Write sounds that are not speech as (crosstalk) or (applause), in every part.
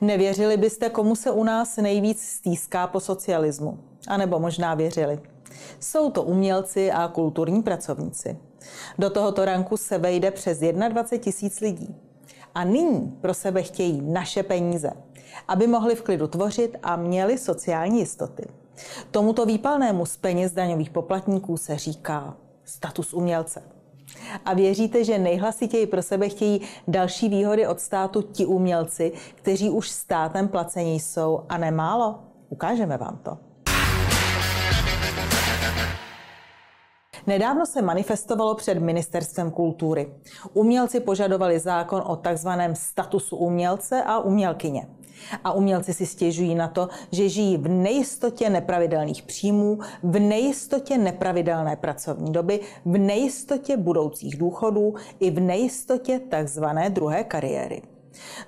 Nevěřili byste, komu se u nás nejvíc stýská po socialismu? A nebo možná věřili. Jsou to umělci a kulturní pracovníci. Do tohoto ranku se vejde přes 21 tisíc lidí. A nyní pro sebe chtějí naše peníze, aby mohli v klidu tvořit a měli sociální jistoty. Tomuto výpalnému z peněz daňových poplatníků se říká status umělce. A věříte, že nejhlasitěji pro sebe chtějí další výhody od státu ti umělci, kteří už státem placení jsou a nemálo? Ukážeme vám to. Nedávno se manifestovalo před Ministerstvem kultury. Umělci požadovali zákon o takzvaném statusu umělce a umělkyně. A umělci si stěžují na to, že žijí v nejistotě nepravidelných příjmů, v nejistotě nepravidelné pracovní doby, v nejistotě budoucích důchodů i v nejistotě takzvané druhé kariéry.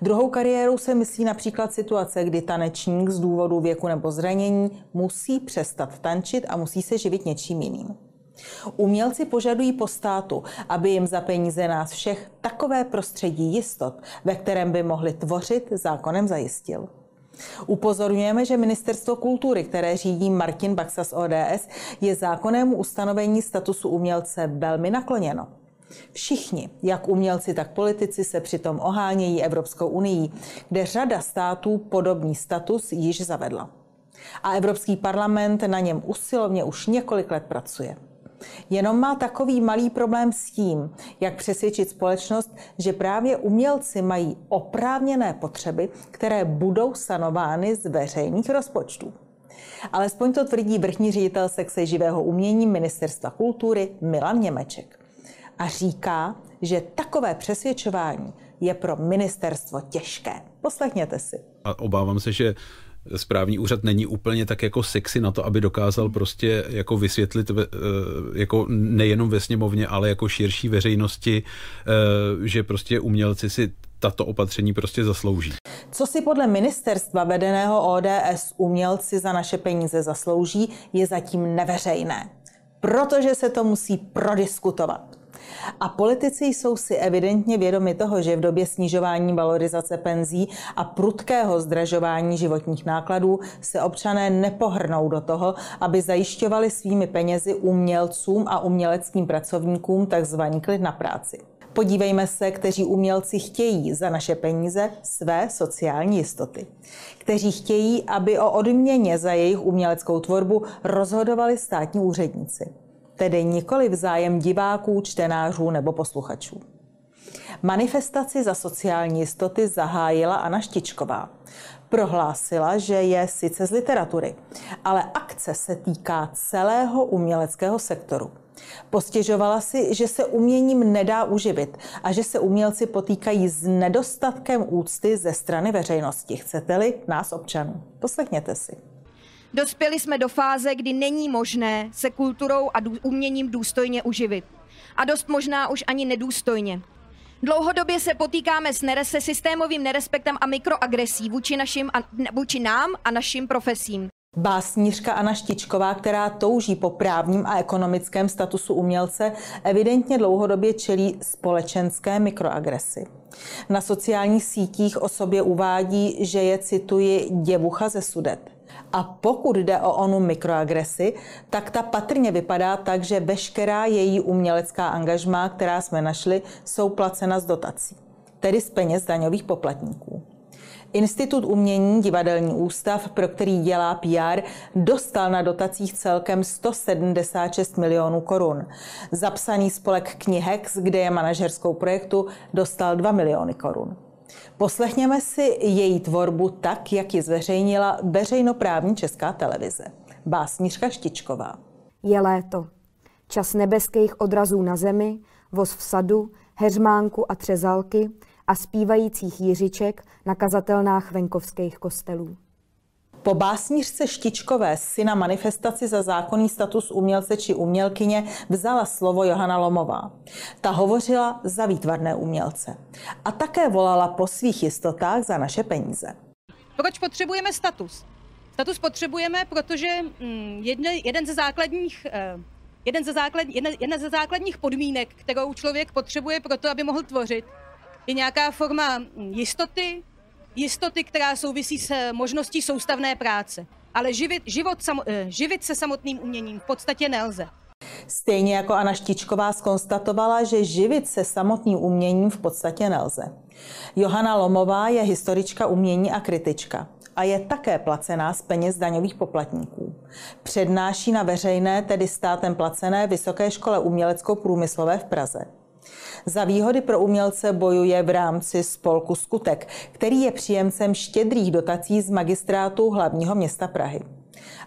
Druhou kariérou se myslí například situace, kdy tanečník z důvodu věku nebo zranění musí přestat tančit a musí se živit něčím jiným. Umělci požadují po státu, aby jim za peníze nás všech takové prostředí jistot, ve kterém by mohli tvořit, zákonem zajistil. Upozorňujeme, že Ministerstvo kultury, které řídí Martin Baxa z ODS, je zákonnému ustanovení statusu umělce velmi nakloněno. Všichni, jak umělci, tak politici, se přitom ohánějí Evropskou unii, kde řada států podobný status již zavedla. A Evropský parlament na něm usilovně už několik let pracuje. Jenom má takový malý problém s tím, jak přesvědčit společnost, že právě umělci mají oprávněné potřeby, které budou sanovány z veřejných rozpočtů. Alespoň to tvrdí vrchní ředitel sekce živého umění Ministerstva kultury Milan Němeček. A říká, že takové přesvědčování je pro ministerstvo těžké. Poslechněte si. A obávám se, že správní úřad není úplně tak jako sexy na to, aby dokázal prostě jako vysvětlit eh, jako nejenom ve sněmovně, ale jako širší veřejnosti, eh, že prostě umělci si tato opatření prostě zaslouží. Co si podle ministerstva vedeného ODS umělci za naše peníze zaslouží, je zatím neveřejné. Protože se to musí prodiskutovat. A politici jsou si evidentně vědomi toho, že v době snižování valorizace penzí a prudkého zdražování životních nákladů se občané nepohrnou do toho, aby zajišťovali svými penězi umělcům a uměleckým pracovníkům takzvaný klid na práci. Podívejme se, kteří umělci chtějí za naše peníze své sociální jistoty. Kteří chtějí, aby o odměně za jejich uměleckou tvorbu rozhodovali státní úředníci tedy nikoli v zájem diváků, čtenářů nebo posluchačů. Manifestaci za sociální jistoty zahájila Anna Štičková. Prohlásila, že je sice z literatury, ale akce se týká celého uměleckého sektoru. Postěžovala si, že se uměním nedá uživit a že se umělci potýkají s nedostatkem úcty ze strany veřejnosti. Chcete-li nás občanů? Poslechněte si. Dospěli jsme do fáze, kdy není možné se kulturou a uměním důstojně uživit. A dost možná už ani nedůstojně. Dlouhodobě se potýkáme s nerese systémovým nerespektem a mikroagresí vůči, našim a, vůči nám a našim profesím. Básnířka Anna Štičková, která touží po právním a ekonomickém statusu umělce, evidentně dlouhodobě čelí společenské mikroagresi. Na sociálních sítích o sobě uvádí, že je, cituji, děvucha ze sudet. A pokud jde o onu mikroagresi, tak ta patrně vypadá tak, že veškerá její umělecká angažmá, která jsme našli, jsou placena z dotací, tedy z peněz daňových poplatníků. Institut umění, divadelní ústav, pro který dělá PR, dostal na dotacích celkem 176 milionů korun. Zapsaný spolek Knihex, kde je manažerskou projektu, dostal 2 miliony korun. Poslechněme si její tvorbu tak, jak ji zveřejnila veřejnoprávní česká televize. Básnířka Štičková. Je léto. Čas nebeských odrazů na zemi, voz v sadu, heřmánku a třezalky a zpívajících jiřiček na kazatelnách venkovských kostelů. Po básnířce Štičkové si na manifestaci za zákonný status umělce či umělkyně vzala slovo Johana Lomová. Ta hovořila za výtvarné umělce a také volala po svých jistotách za naše peníze. Proč potřebujeme status? Status potřebujeme, protože mm, jeden ze základních eh, jeden ze, základ, jedna, jedna ze základních podmínek, kterou člověk potřebuje pro to, aby mohl tvořit, je nějaká forma mm, jistoty, jistoty, která souvisí s možností soustavné práce. Ale živit, život, živit se samotným uměním v podstatě nelze. Stejně jako Anna Štičková skonstatovala, že živit se samotným uměním v podstatě nelze. Johana Lomová je historička umění a kritička a je také placená z peněz daňových poplatníků. Přednáší na veřejné, tedy státem placené Vysoké škole umělecko-průmyslové v Praze. Za výhody pro umělce bojuje v rámci spolku Skutek, který je příjemcem štědrých dotací z magistrátu hlavního města Prahy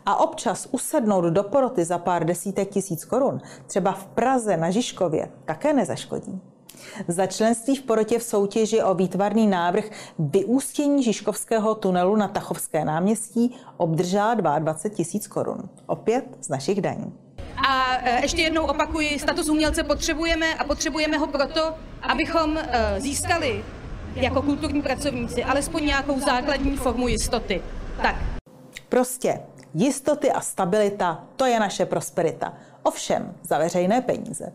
a občas usednout do poroty za pár desítek tisíc korun, třeba v Praze na Žižkově, také nezaškodí. Za členství v porotě v soutěži o výtvarný návrh vyústění Žižkovského tunelu na Tachovské náměstí obdržela 22 tisíc korun. Opět z našich daní. A e, ještě jednou opakuji, status umělce potřebujeme a potřebujeme ho proto, abychom e, získali jako kulturní pracovníci alespoň nějakou základní formu jistoty. Tak. Prostě Jistoty a stabilita, to je naše prosperita. Ovšem za veřejné peníze.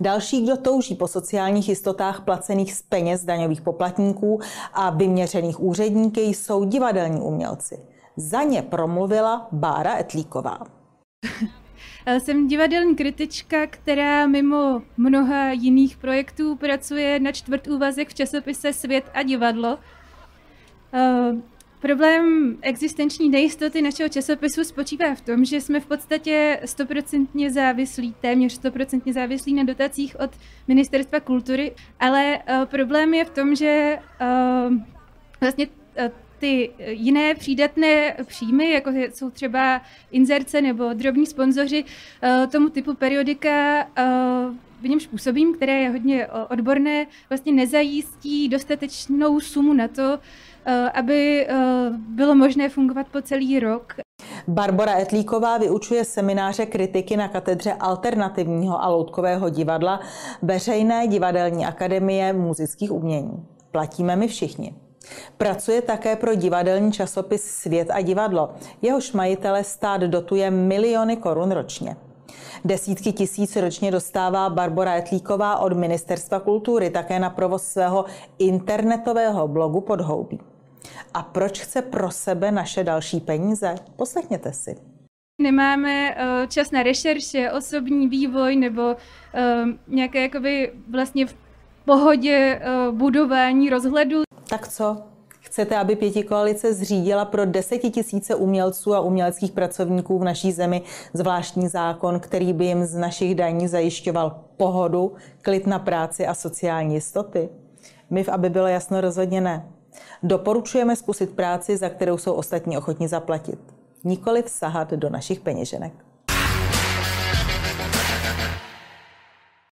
Další, kdo touží po sociálních jistotách placených z peněz daňových poplatníků a vyměřených úředníky, jsou divadelní umělci. Za ně promluvila Bára Etlíková. (laughs) Jsem divadelní kritička, která mimo mnoha jiných projektů pracuje na čtvrt úvazek v časopise Svět a divadlo. Problém existenční nejistoty našeho časopisu spočívá v tom, že jsme v podstatě stoprocentně závislí, téměř stoprocentně závislí na dotacích od Ministerstva kultury, ale uh, problém je v tom, že vlastně ty jiné přídatné příjmy, jako jsou třeba inzerce nebo drobní sponzoři tomu typu periodika, v němž působím, které je hodně odborné, vlastně nezajistí dostatečnou sumu na to, Eh, aby eh, bylo možné fungovat po celý rok. Barbara Etlíková vyučuje semináře kritiky na katedře alternativního a loutkového divadla Veřejné divadelní akademie muzických umění. Platíme my všichni. Pracuje také pro divadelní časopis Svět a divadlo. Jehož majitele stát dotuje miliony korun ročně. Desítky tisíc ročně dostává Barbara Etlíková od Ministerstva kultury také na provoz svého internetového blogu Podhoubí. A proč chce pro sebe naše další peníze? Poslechněte si. Nemáme uh, čas na rešerše, osobní vývoj nebo uh, nějaké jakoby vlastně v pohodě uh, budování rozhledu. Tak co? Chcete, aby pěti koalice zřídila pro desetitisíce umělců a uměleckých pracovníků v naší zemi zvláštní zákon, který by jim z našich daní zajišťoval pohodu, klid na práci a sociální jistoty? My, aby bylo jasno, rozhodně ne. Doporučujeme zkusit práci, za kterou jsou ostatní ochotní zaplatit. Nikoliv sahat do našich peněženek.